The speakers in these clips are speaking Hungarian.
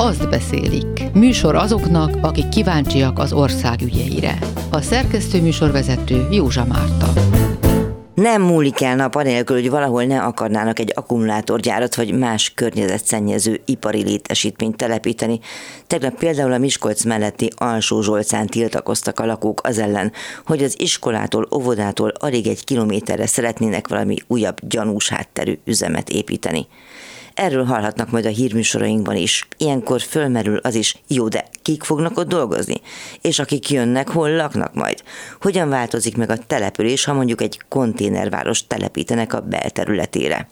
azt beszélik. Műsor azoknak, akik kíváncsiak az ország ügyeire. A szerkesztő műsorvezető Józsa Márta. Nem múlik el nap anélkül, hogy valahol ne akarnának egy akkumulátorgyárat vagy más környezetszennyező ipari létesítményt telepíteni. Tegnap például a Miskolc melletti Alsó Zsolcán tiltakoztak a lakók az ellen, hogy az iskolától, óvodától alig egy kilométerre szeretnének valami újabb gyanús hátterű üzemet építeni. Erről hallhatnak majd a hírműsorainkban is. Ilyenkor fölmerül az is, jó, de kik fognak ott dolgozni? És akik jönnek, hol laknak majd? Hogyan változik meg a település, ha mondjuk egy konténerváros telepítenek a belterületére?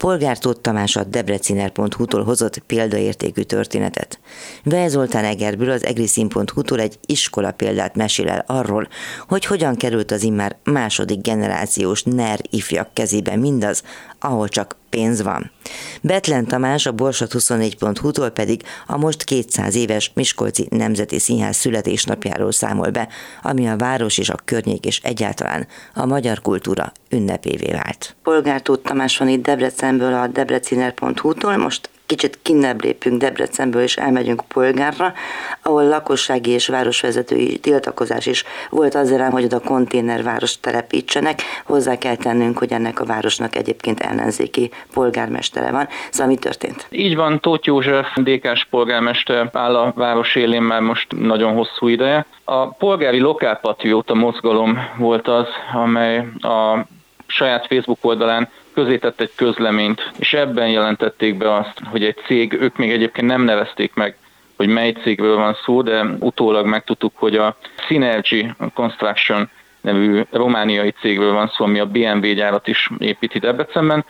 Polgár Tóth Tamás a debreciner.hu-tól hozott példaértékű történetet. Veje Zoltán Egerből az egriszin.hu-tól egy iskola példát mesél el arról, hogy hogyan került az immár második generációs NER ifjak kezébe mindaz, ahol csak pénz van. Betlen Tamás a Borsot 24.hu-tól pedig a most 200 éves Miskolci Nemzeti Színház születésnapjáról számol be, ami a város és a környék és egyáltalán a magyar kultúra ünnepévé vált. Polgár Tóth Tamás van itt Debrecenből a debreciner.hu-tól, most kicsit kinnebb lépünk Debrecenből és elmegyünk Polgárra, ahol lakossági és városvezetői tiltakozás is volt azért, hogy oda konténerváros telepítsenek. Hozzá kell tennünk, hogy ennek a városnak egyébként ellenzéki polgármestere van. Szóval mi történt? Így van, Tóth József, DK-s polgármester áll a város élén már most nagyon hosszú ideje. A polgári lokálpatrióta mozgalom volt az, amely a saját Facebook oldalán közé tett egy közleményt, és ebben jelentették be azt, hogy egy cég, ők még egyébként nem nevezték meg, hogy mely cégről van szó, de utólag megtudtuk, hogy a Synergy Construction nevű romániai cégről van szó, ami a BMW gyárat is építi Debrecenben.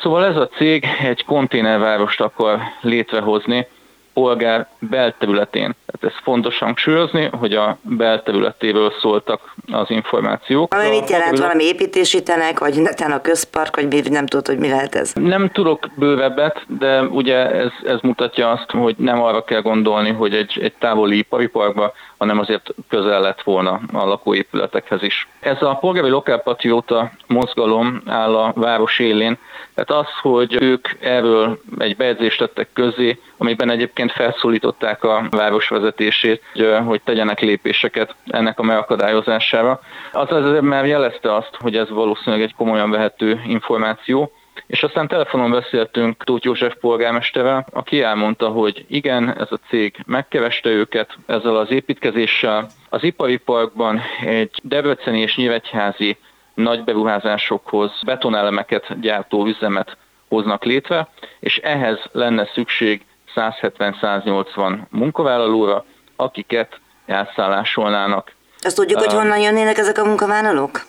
Szóval ez a cég egy konténervárost akar létrehozni, polgár belterületén. Tehát ez fontos hangsúlyozni, hogy a belterületéről szóltak az információk. Ami mit jelent, valami építésítenek, vagy neten a közpark, vagy nem tudod, hogy mi lehet ez? Nem tudok bővebbet, de ugye ez, ez mutatja azt, hogy nem arra kell gondolni, hogy egy, egy távoli ipari parkba, hanem azért közel lett volna a lakóépületekhez is. Ez a polgári lokálpatrióta mozgalom áll a város élén, tehát az, hogy ők erről egy bejegyzést tettek közé, amiben egyébként felszólították a városvezetését, hogy, hogy tegyenek lépéseket ennek a megakadályozására. Az azért már jelezte azt, hogy ez valószínűleg egy komolyan vehető információ, és aztán telefonon beszéltünk Tóth József polgármesterrel, aki elmondta, hogy igen, ez a cég megkereste őket ezzel az építkezéssel. Az ipari parkban egy debreceni és nyíregyházi nagy beruházásokhoz betonelemeket gyártó üzemet hoznak létre, és ehhez lenne szükség 170-180 munkavállalóra, akiket elszállásolnának. Azt tudjuk, hogy honnan jönnének ezek a munkavállalók?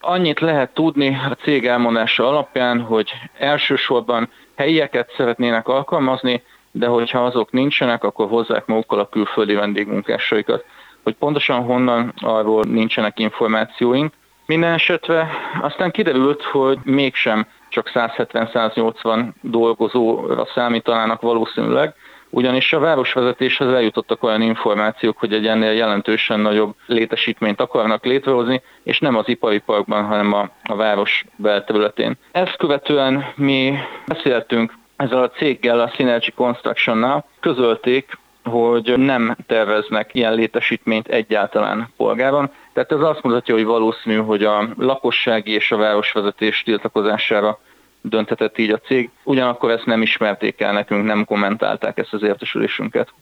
Annyit lehet tudni a cég elmondása alapján, hogy elsősorban helyieket szeretnének alkalmazni, de hogyha azok nincsenek, akkor hozzák magukkal a külföldi vendégmunkásaikat. Hogy pontosan honnan, arról nincsenek információink. Minden esetre aztán kiderült, hogy mégsem csak 170-180 dolgozóra számítanának valószínűleg, ugyanis a városvezetéshez eljutottak olyan információk, hogy egy ennél jelentősen nagyobb létesítményt akarnak létrehozni, és nem az ipari parkban, hanem a, a város belterületén. Ezt követően mi beszéltünk ezzel a céggel, a Synergy Construction-nál, közölték, hogy nem terveznek ilyen létesítményt egyáltalán polgáron. Tehát ez azt mutatja, hogy valószínű, hogy a lakossági és a városvezetés tiltakozására döntetett így a cég. Ugyanakkor ezt nem ismerték el nekünk, nem kommentálták ezt az értesülésünket.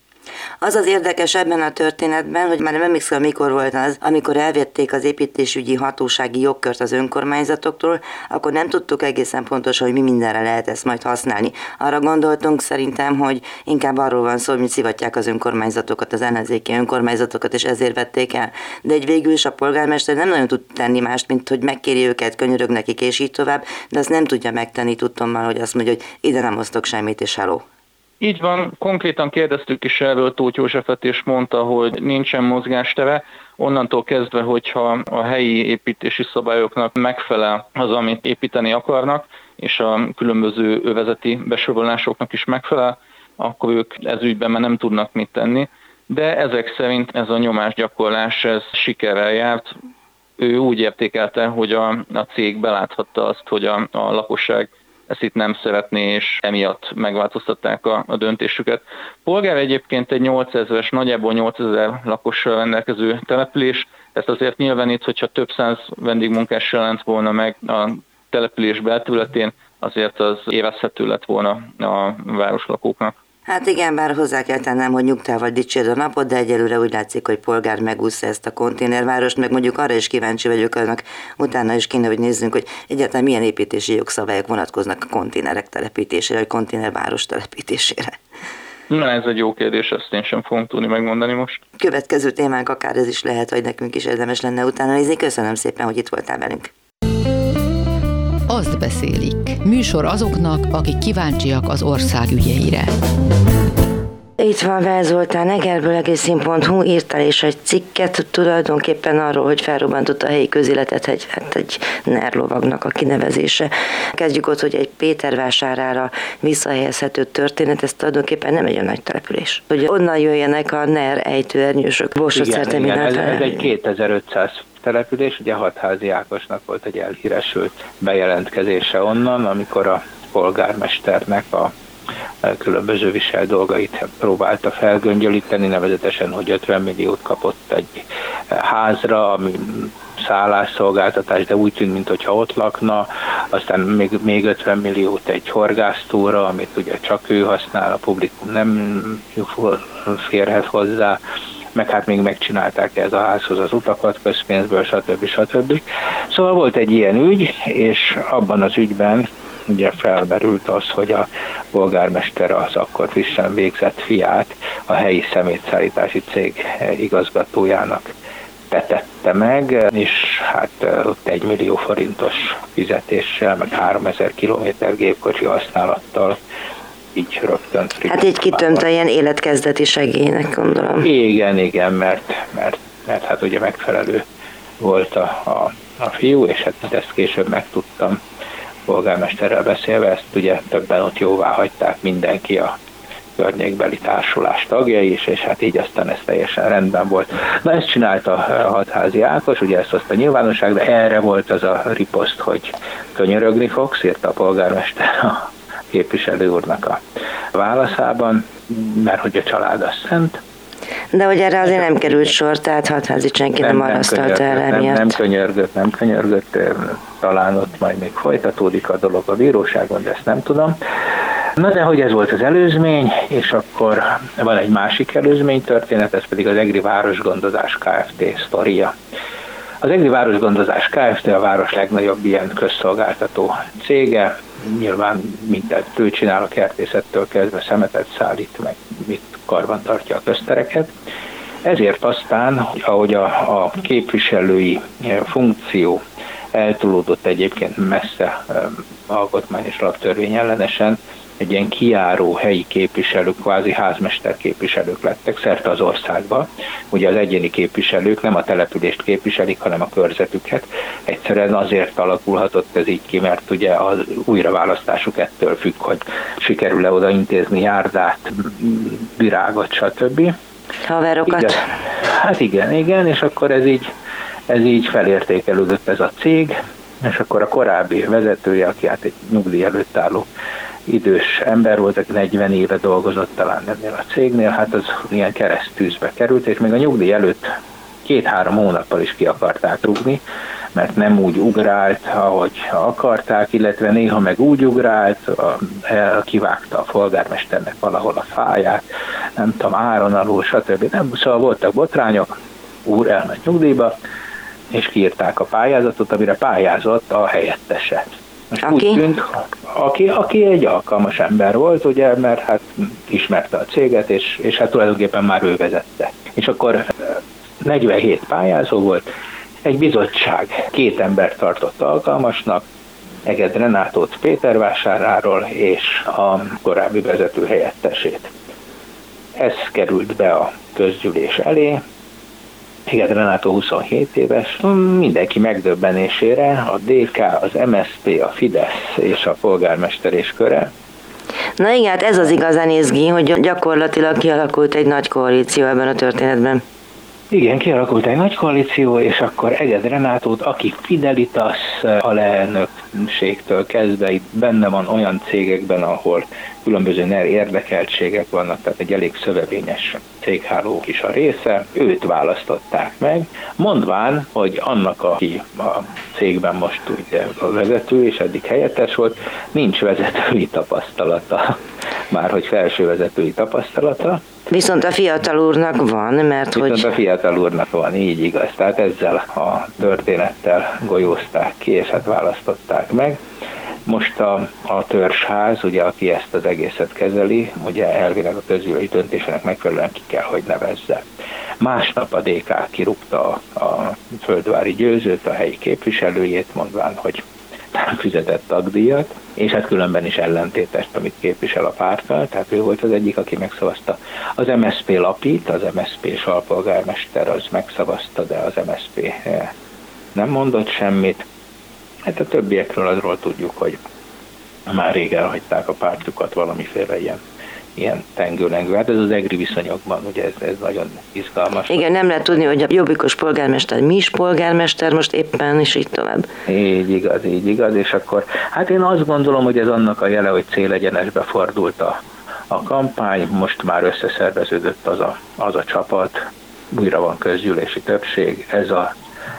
Az az érdekes ebben a történetben, hogy már nem emlékszem, mikor volt az, amikor elvették az építésügyi hatósági jogkört az önkormányzatoktól, akkor nem tudtuk egészen pontosan, hogy mi mindenre lehet ezt majd használni. Arra gondoltunk szerintem, hogy inkább arról van szó, hogy szivatják az önkormányzatokat, az ellenzéki önkormányzatokat, és ezért vették el. De egy végül is a polgármester nem nagyon tud tenni mást, mint hogy megkéri őket, könyörög nekik, és így tovább, de azt nem tudja megtenni tudtommal, hogy azt mondja, hogy ide nem osztok semmit, és hello. Így van, konkrétan kérdeztük is erről Tóth Józsefet, és mondta, hogy nincsen mozgástere. Onnantól kezdve, hogyha a helyi építési szabályoknak megfelel az, amit építeni akarnak, és a különböző övezeti besorolásoknak is megfelel, akkor ők ez ügyben már nem tudnak mit tenni. De ezek szerint ez a nyomásgyakorlás ez sikerrel járt. Ő úgy értékelte, hogy a, a cég beláthatta azt, hogy a, a lakosság ezt itt nem szeretné, és emiatt megváltoztatták a, a döntésüket. Polgár egyébként egy 8000-es, nagyjából 8000 lakossal rendelkező település, ezt azért nyilván itt, hogyha több száz vendégmunkás jelent volna meg a település belterületén, azért az érezhető lett volna a városlakóknak. Hát igen, bár hozzá kell tennem, hogy nyugtával dicsérd a napot, de egyelőre úgy látszik, hogy polgár megúszta ezt a konténervárost, meg mondjuk arra is kíváncsi vagyok, annak utána is kéne, hogy nézzünk, hogy egyáltalán milyen építési jogszabályok vonatkoznak a konténerek telepítésére, vagy konténerváros telepítésére. Na, ez egy jó kérdés, ezt én sem fogom tudni megmondani most. Következő témánk akár ez is lehet, hogy nekünk is érdemes lenne utána nézni. Köszönöm szépen, hogy itt voltál velünk. Azt beszélik. Műsor azoknak, akik kíváncsiak az ország ügyeire. Itt van Vel Zoltán, Egerből egészín.hu írtál és egy cikket tulajdonképpen arról, hogy felrobbantott a helyi közéletet egy, hát egy NER lovagnak a kinevezése. Kezdjük ott, hogy egy Péter vásárára visszahelyezhető történet, ez tulajdonképpen nem egy olyan nagy település. Hogy onnan jöjjenek a NER ejtőernyősök, Borsod igen, igen, ez, ez egy 2500 település, ugye Hatházi Ákosnak volt egy elhíresült bejelentkezése onnan, amikor a polgármesternek a különböző visel dolgait próbálta felgöngyölíteni, nevezetesen, hogy 50 milliót kapott egy házra, ami szállásszolgáltatás, de úgy tűnt, mintha ott lakna, aztán még, még 50 milliót egy horgásztóra, amit ugye csak ő használ, a publikum nem férhet hozzá, meg hát még megcsinálták ez a házhoz az utakat közpénzből, stb. stb. Szóval volt egy ilyen ügy, és abban az ügyben ugye felmerült az, hogy a polgármester az akkor frissen végzett fiát a helyi szemétszállítási cég igazgatójának tetette meg, és hát ott egy millió forintos fizetéssel, meg 3000 kilométer gépkocsi használattal így rögtön. Hát így kitömte ilyen életkezdeti segélynek, gondolom. Igen, igen, mert, mert, mert hát ugye megfelelő volt a, a, a fiú, és hát ezt később megtudtam polgármesterrel beszélve, ezt ugye többen ott jóvá hagyták mindenki a környékbeli társulás tagjai is, és hát így aztán ez teljesen rendben volt. Na ezt csinálta a hatházi Ákos, ugye ezt hozta nyilvánosság, de erre volt az a riposzt, hogy könyörögni fogsz, írta a polgármester a képviselő úrnak a válaszában, mert hogy a család az szent, de hogy erre azért nem került sor, tehát hatházi senki nem, nem marasztalta erre nem, nem könyörgött, nem könyörgött, talán ott majd még folytatódik a dolog a bíróságon, de ezt nem tudom. Na de hogy ez volt az előzmény, és akkor van egy másik előzmény történet, ez pedig az Egri Városgondozás Kft. sztoria. Az Egri Városgondozás Kft. a város legnagyobb ilyen közszolgáltató cége, nyilván mindent ő csinál a kertészettől kezdve szemetet szállít, meg mit karban tartja a köztereket. Ezért aztán, ahogy a, a képviselői funkció eltolódott egyébként messze alkotmány és alaptörvény ellenesen, egy ilyen kiáró helyi képviselők, kvázi házmester képviselők lettek szerte az országba. Ugye az egyéni képviselők nem a települést képviselik, hanem a körzetüket. Egyszerűen azért alakulhatott ez így ki, mert ugye az újraválasztásuk ettől függ, hogy sikerül-e oda intézni járdát, virágot, stb. Haverokat. Igen. Hát igen, igen, és akkor ez így, ez így felértékelődött ez a cég, és akkor a korábbi vezetője, aki hát egy nyugdíj előtt álló idős ember volt, aki 40 éve dolgozott talán ennél a cégnél, hát az ilyen keresztűzbe került, és még a nyugdíj előtt két-három hónappal is ki akarták rúgni, mert nem úgy ugrált, ahogy akarták, illetve néha meg úgy ugrált, kivágta a polgármesternek valahol a fáját, nem tudom, áron alul, stb. Nem, szóval voltak botrányok, úr elment nyugdíjba, és kiírták a pályázatot, amire pályázott a helyettese. Most aki? úgy tűnt, aki, aki egy alkalmas ember volt, ugye, mert hát ismerte a céget, és, és hát tulajdonképpen már ő vezette. És akkor 47 pályázó volt, egy bizottság két ember tartott alkalmasnak, Eged Renátót Pétervásáráról és a korábbi vezető helyettesét. Ez került be a közgyűlés elé, igen, Renátó 27 éves, mindenki megdöbbenésére a DK, az MSZP, a Fidesz és a polgármester és köre Na igen, hát ez az igazán izgi, hogy gyakorlatilag kialakult egy nagy koalíció ebben a történetben. Igen, kialakult egy nagy koalíció, és akkor Eged Renátót, aki Fidelitas alelnökségtől kezdve itt benne van olyan cégekben, ahol különböző NER érdekeltségek vannak, tehát egy elég szövevényes cégháló is a része, őt választották meg, mondván, hogy annak, aki a cégben most ugye a vezető, és eddig helyettes volt, nincs vezetői tapasztalata, már hogy felső vezetői tapasztalata, Viszont a fiatal úrnak van, mert Viszont hogy... a fiatal úrnak van, így igaz. Tehát ezzel a történettel golyózták ki, és hát választották meg. Most a, a törzsház, ugye, aki ezt az egészet kezeli, ugye elvileg a közülői döntésének megfelelően ki kell, hogy nevezze. Másnap a DK kirúgta a, a földvári győzőt, a helyi képviselőjét, mondván, hogy fizetett tagdíjat, és hát különben is ellentétes, amit képvisel a párttal, tehát ő volt az egyik, aki megszavazta. Az MSP lapít, az MSP salpolgármester az megszavazta, de az MSP eh, nem mondott semmit. Hát a többiekről azról tudjuk, hogy már rég elhagyták a pártukat valamiféle ilyen ilyen tengőlengő. Hát ez az egri viszonyokban, ugye ez, ez nagyon izgalmas. Igen, nem lehet tudni, hogy a jobbikos polgármester mi is polgármester most éppen, és így tovább. Így igaz, így igaz, és akkor hát én azt gondolom, hogy ez annak a jele, hogy célegyenesbe fordult a, a kampány, most már összeszerveződött az a, az a csapat, újra van közgyűlési többség, ez a,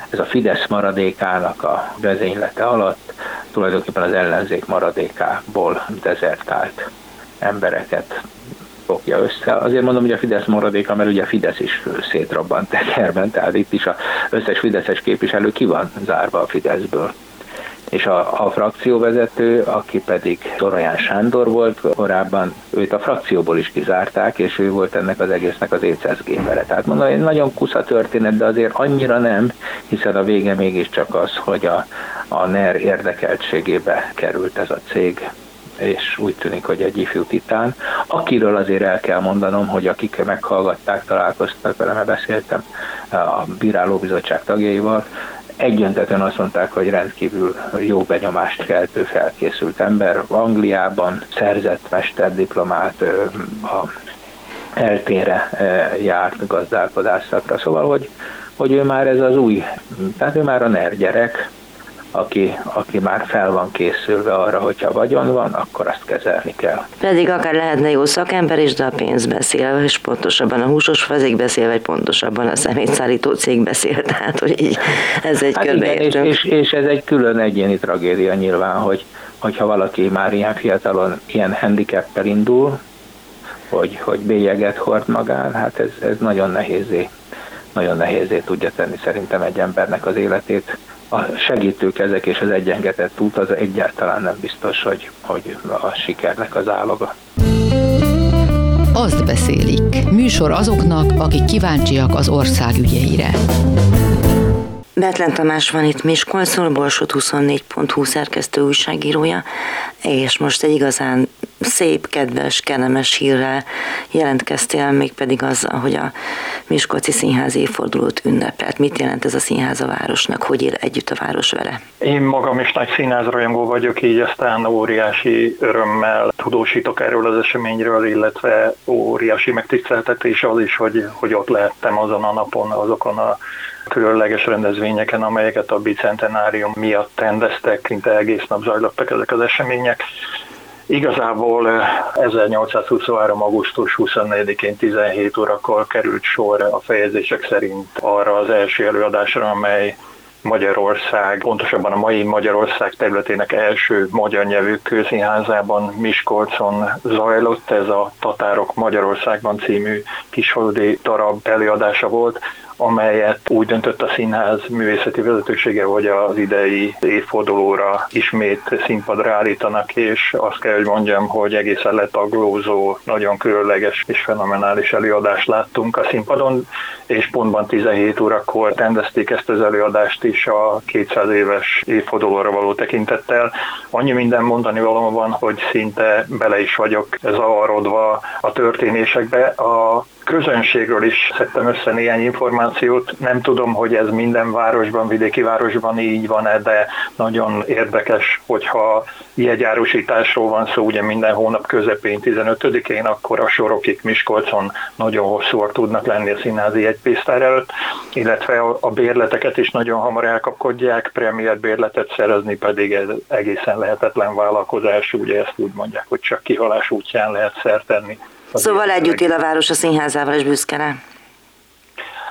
ez a Fidesz maradékának a vezénylete alatt tulajdonképpen az ellenzék maradékából dezertált embereket fogja össze. Azért mondom, hogy a Fidesz maradéka, mert ugye a Fidesz is szétrobbant tekerben, tehát itt is az összes Fideszes képviselő ki van zárva a Fideszből. És a, a frakcióvezető, aki pedig Toraján Sándor volt korábban, őt a frakcióból is kizárták, és ő volt ennek az egésznek az éceszgépere. Tehát mondom, egy nagyon kusza történet, de azért annyira nem, hiszen a vége mégiscsak az, hogy a, a NER érdekeltségébe került ez a cég és úgy tűnik, hogy egy ifjú titán, akiről azért el kell mondanom, hogy akik meghallgatták, találkoztak vele, mert beszéltem a bírálóbizottság tagjaival, egyöntetően azt mondták, hogy rendkívül jó benyomást keltő felkészült ember. Angliában szerzett mesterdiplomát, a eltére járt gazdálkodásszakra. Szóval, hogy, hogy ő már ez az új, tehát ő már a NER gyerek, aki, aki már fel van készülve arra, hogyha vagyon van, akkor azt kezelni kell. Pedig akár lehetne jó szakember is, de a pénz beszél, és pontosabban a húsos fazék beszél, vagy pontosabban a szemétszállító cég beszél, tehát hogy így ez egy hát igen, és, és, és, ez egy külön egyéni tragédia nyilván, hogy hogyha valaki már ilyen fiatalon ilyen handicappel indul, hogy, hogy bélyeget hord magán, hát ez, ez nagyon nehézé, nagyon nehézé tudja tenni szerintem egy embernek az életét a segítők ezek és az egyengetett út az egyáltalán nem biztos, hogy, hogy a sikernek az áloga. Azt beszélik. Műsor azoknak, akik kíváncsiak az ország ügyeire. Betlen Tamás van itt Miskolcról, Borsot 24.hu szerkesztő újságírója, és most egy igazán szép, kedves, kellemes hírrel jelentkeztél, mégpedig az, hogy a Miskolci Színház évfordulót ünnepelt. Mit jelent ez a színház a városnak? Hogy él együtt a város vele? Én magam is nagy színházrajongó vagyok, így aztán óriási örömmel tudósítok erről az eseményről, illetve óriási megtiszteltetés az is, hogy, hogy ott lehettem azon a napon, azokon a különleges rendezvényeken, amelyeket a bicentenárium miatt rendeztek, szinte egész nap zajlottak ezek az események. Igazából 1823. augusztus 24-én 17 órakor került sor a fejezések szerint arra az első előadásra, amely Magyarország, pontosabban a mai Magyarország területének első magyar nyelvű közszínházában Miskolcon zajlott. Ez a Tatárok Magyarországban című kisholdi darab előadása volt, amelyet úgy döntött a színház művészeti vezetősége, hogy az idei évfordulóra ismét színpadra állítanak, és azt kell, hogy mondjam, hogy egészen letaglózó, nagyon különleges és fenomenális előadást láttunk a színpadon, és pontban 17 órakor rendezték ezt az előadást is a 200 éves évfordulóra való tekintettel. Annyi minden mondani való van, hogy szinte bele is vagyok zavarodva a történésekbe. A közönségről is szedtem össze néhány információt. Nem tudom, hogy ez minden városban, vidéki városban így van-e, de nagyon érdekes, hogyha jegyárusításról van szó, ugye minden hónap közepén 15-én, akkor a sorokig Miskolcon nagyon hosszúak tudnak lenni a színházi jegypésztár előtt, illetve a bérleteket is nagyon hamar elkapkodják, premier bérletet szerezni pedig ez egészen lehetetlen vállalkozás, ugye ezt úgy mondják, hogy csak kihalás útján lehet szert tenni Szóval együtt él a város a színházával, és büszke rá.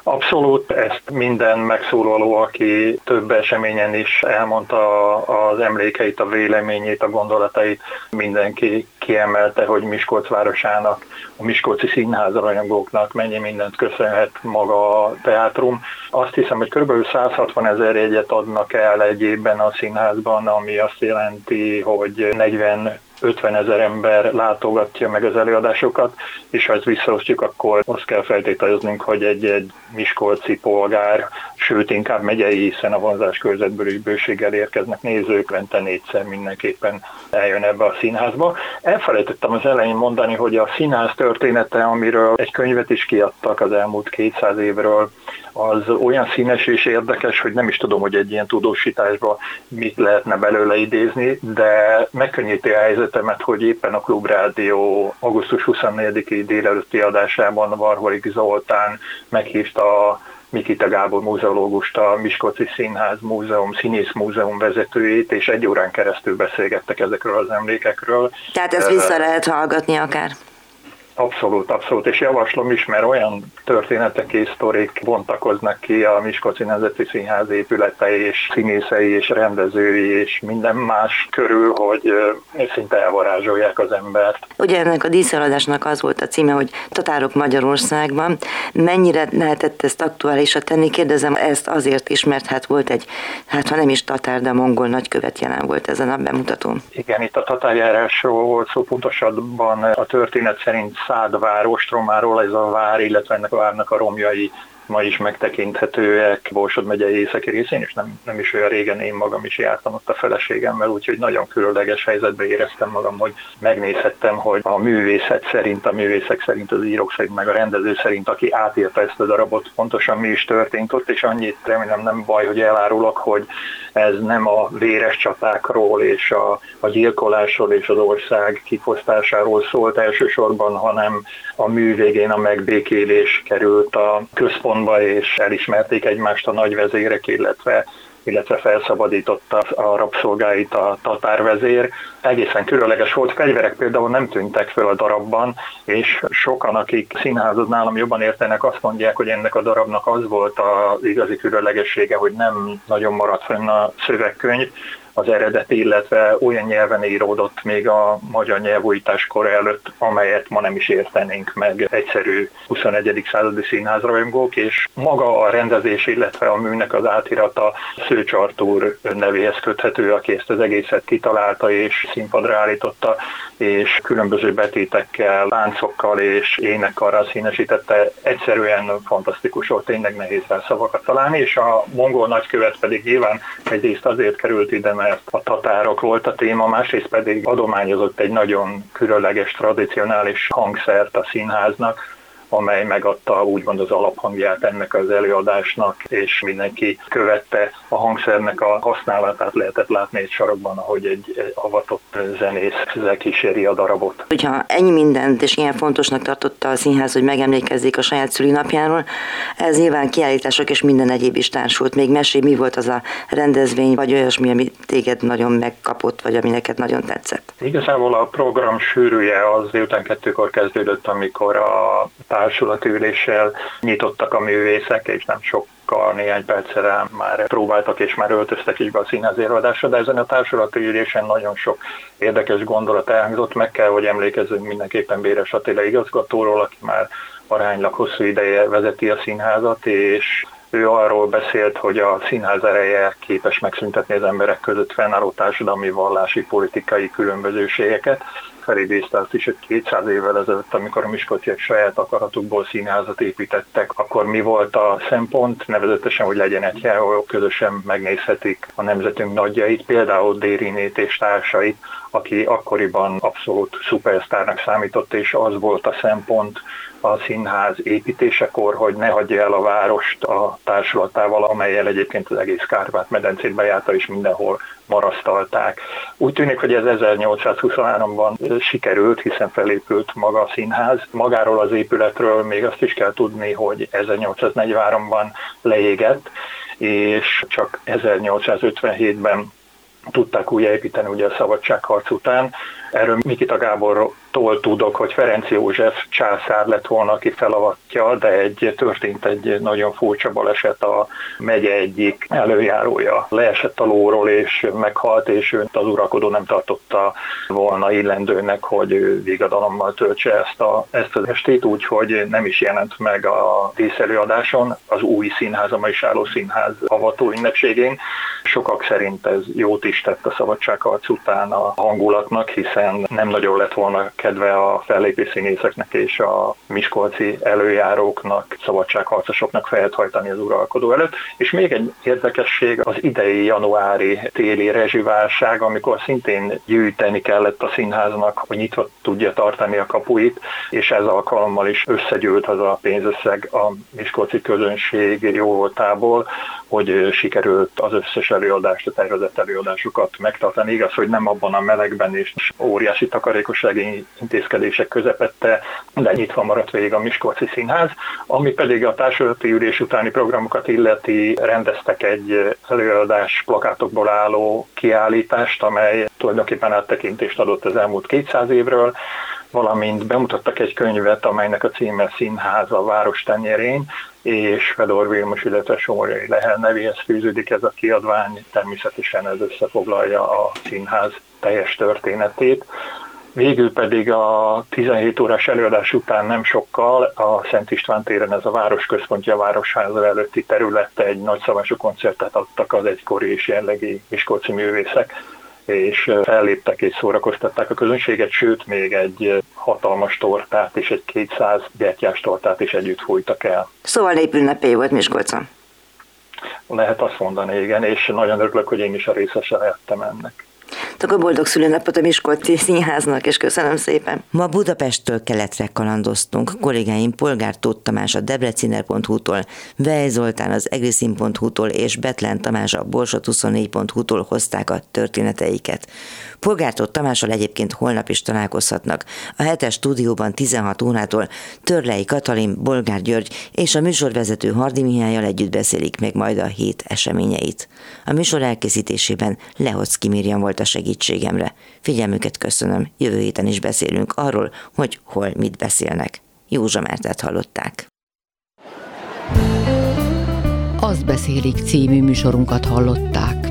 Abszolút, ezt minden megszólaló, aki több eseményen is elmondta az emlékeit, a véleményét, a gondolatait, mindenki kiemelte, hogy Miskolc városának, a Miskolci színházaranyagoknak mennyi mindent köszönhet maga a teátrum. Azt hiszem, hogy kb. 160 ezer jegyet adnak el egy évben a színházban, ami azt jelenti, hogy 40 50 ezer ember látogatja meg az előadásokat, és ha ezt visszaosztjuk, akkor azt kell feltételeznünk, hogy egy-egy miskolci polgár, sőt inkább megyei, hiszen a vonzás körzetből is bőséggel érkeznek nézők, vente négyszer mindenképpen eljön ebbe a színházba. Elfelejtettem az elején mondani, hogy a színház története, amiről egy könyvet is kiadtak az elmúlt 200 évről, az olyan színes és érdekes, hogy nem is tudom, hogy egy ilyen tudósításban mit lehetne belőle idézni, de megkönnyíti a helyzetemet, hogy éppen a Klubrádió augusztus 24-i délelőtti adásában Varholik Zoltán meghívta a Mikita Gábor múzeológust, a Miskolci Színház Múzeum, Színész Múzeum vezetőjét, és egy órán keresztül beszélgettek ezekről az emlékekről. Tehát ezt vissza lehet hallgatni akár? Abszolút, abszolút, és javaslom is, mert olyan történetek és sztorik bontakoznak ki a Miskolci Nemzeti Színház épületei és színészei és rendezői és minden más körül, hogy szinte elvarázsolják az embert. Ugye ennek a díszeladásnak az volt a címe, hogy Tatárok Magyarországban. Mennyire lehetett ezt aktuálisra tenni? Kérdezem ezt azért is, mert hát volt egy, hát ha nem is tatár, de mongol nagykövet jelen volt ezen a bemutatón. Igen, itt a tatárjárásról volt szó, pontosabban a történet szerint Szádvár ostromáról, ez a vár, illetve ennek a várnak a romjai ma is megtekinthetőek Borsod megyei északi részén, és nem, nem is olyan régen én magam is jártam ott a feleségemmel, úgyhogy nagyon különleges helyzetbe éreztem magam, hogy megnézhettem, hogy a művészet szerint, a művészek szerint, az írók szerint, meg a rendező szerint, aki átírta ezt a darabot, pontosan mi is történt ott, és annyit remélem nem baj, hogy elárulok, hogy ez nem a véres csatákról és a, a gyilkolásról és az ország kifosztásáról szólt elsősorban, hanem a mű végén a megbékélés került a központba, és elismerték egymást a nagyvezérek, illetve illetve felszabadította a rabszolgáit a tatárvezér. Egészen különleges volt, fegyverek például nem tűntek föl a darabban, és sokan, akik színházat nálam jobban értenek, azt mondják, hogy ennek a darabnak az volt az igazi különlegessége, hogy nem nagyon maradt fönn a szövegkönyv, az eredeti, illetve olyan nyelven íródott még a magyar nyelvújítás kor előtt, amelyet ma nem is értenénk meg egyszerű 21. századi színházrajongók, és maga a rendezés, illetve a műnek az átirata Szőcs Artúr nevéhez köthető, aki ezt az egészet kitalálta és színpadra állította, és különböző betétekkel, láncokkal és énekkarral színesítette. Egyszerűen fantasztikus volt, tényleg nehéz rá szavakat találni, és a mongol nagykövet pedig nyilván egyrészt azért került ide, mert a tatárok volt a téma, másrészt pedig adományozott egy nagyon különleges, tradicionális hangszert a színháznak, amely megadta úgymond az alaphangját ennek az előadásnak, és mindenki követte a hangszernek a használatát, lehetett látni egy sarokban, ahogy egy avatott zenész kíséri a darabot. Hogyha ennyi mindent és ilyen fontosnak tartotta a színház, hogy megemlékezzék a saját szülinapjáról, ez nyilván kiállítások és minden egyéb is társult. Még mesé, mi volt az a rendezvény, vagy olyasmi, ami téged nagyon megkapott, vagy ami neked nagyon tetszett? Igazából a program sűrűje az délután kettőkor kezdődött, amikor a társulati üléssel nyitottak a művészek, és nem sok néhány percre már próbáltak és már öltöztek is be a színház előadásra, de ezen a társulati ülésen nagyon sok érdekes gondolat elhangzott. Meg kell, hogy emlékezzünk mindenképpen Béres Attila igazgatóról, aki már aránylag hosszú ideje vezeti a színházat, és ő arról beszélt, hogy a színház ereje képes megszüntetni az emberek között fennálló társadalmi, vallási, politikai különbözőségeket, felidézte azt is, hogy 200 évvel ezelőtt, amikor a Miskolciak saját akaratukból színházat építettek, akkor mi volt a szempont, nevezetesen, hogy legyen egy hely, ahol közösen megnézhetik a nemzetünk nagyjait, például Dérinét és társait, aki akkoriban abszolút szupersztárnak számított, és az volt a szempont a színház építésekor, hogy ne hagyja el a várost a társulatával, amelyel egyébként az egész Kárpát-medencét bejárta, és mindenhol marasztalták. Úgy tűnik, hogy ez 1823-ban sikerült, hiszen felépült maga a színház. Magáról az épületről még azt is kell tudni, hogy 1843-ban leégett, és csak 1857-ben tudták újjáépíteni ugye a szabadságharc után. Erről Mikita Gábor tól tudok, hogy Ferenc József császár lett volna, aki felavatja, de egy történt egy nagyon furcsa baleset a megye egyik előjárója. Leesett a lóról és meghalt, és őt az uralkodó nem tartotta volna illendőnek, hogy ő vigadalommal töltse ezt, a, ezt az estét, úgyhogy nem is jelent meg a díszelőadáson, az új színház, a is álló színház avató ünnepségén. Sokak szerint ez jót is tett a szabadságharc után a hangulatnak, hiszen nem nagyon lett volna kedve a fellépő színészeknek és a miskolci előjáróknak, szabadságharcosoknak fejet hajtani az uralkodó előtt. És még egy érdekesség az idei januári téli rezsiválság, amikor szintén gyűjteni kellett a színháznak, hogy nyitva tudja tartani a kapuit, és ez alkalommal is összegyűlt az a pénzösszeg a miskolci közönség jó voltából, hogy sikerült az összes előadást, a tervezett előadásokat megtartani. Igaz, hogy nem abban a melegben és óriási takarékossági intézkedések közepette, de nyitva maradt végig a Miskolci Színház, ami pedig a társadalmi ülés utáni programokat illeti, rendeztek egy előadás plakátokból álló kiállítást, amely tulajdonképpen áttekintést adott az elmúlt 200 évről, valamint bemutattak egy könyvet, amelynek a címe Színház a város tenyérén, és Fedor Vilmos, illetve Somorai Lehel nevéhez fűződik ez a kiadvány, természetesen ez összefoglalja a színház teljes történetét. Végül pedig a 17 órás előadás után nem sokkal a Szent István téren ez a város központja, a Városháza előtti területe egy nagyszabású koncertet adtak az egykori és jellegi Miskolci művészek és felléptek és szórakoztatták a közönséget, sőt még egy hatalmas tortát és egy 200 gyertyás tortát is együtt fújtak el. Szóval népünnepé volt Miskolcon. Lehet azt mondani, igen, és nagyon örülök, hogy én is a részese lehettem ennek. Akkor boldog szülőnapot a Miskolci Színháznak, és köszönöm szépen. Ma Budapesttől keletre kalandoztunk. Kollégáim Polgár Tóth Tamás a debreciner.hu-tól, Vej Zoltán az egriszin.hu-tól és Betlen Tamás a borsot24.hu-tól hozták a történeteiket. Polgár Tóth Tamással egyébként holnap is találkozhatnak. A hetes stúdióban 16 órától Törlei Katalin, Bolgár György és a műsorvezető Hardi Mihályal együtt beszélik meg majd a hét eseményeit. A műsor elkészítésében Lehocki Mirjam volt a segítségemre. Figyelmüket köszönöm, jövő héten is beszélünk arról, hogy hol mit beszélnek. Józsa Mártát hallották. Azt beszélik című műsorunkat hallották.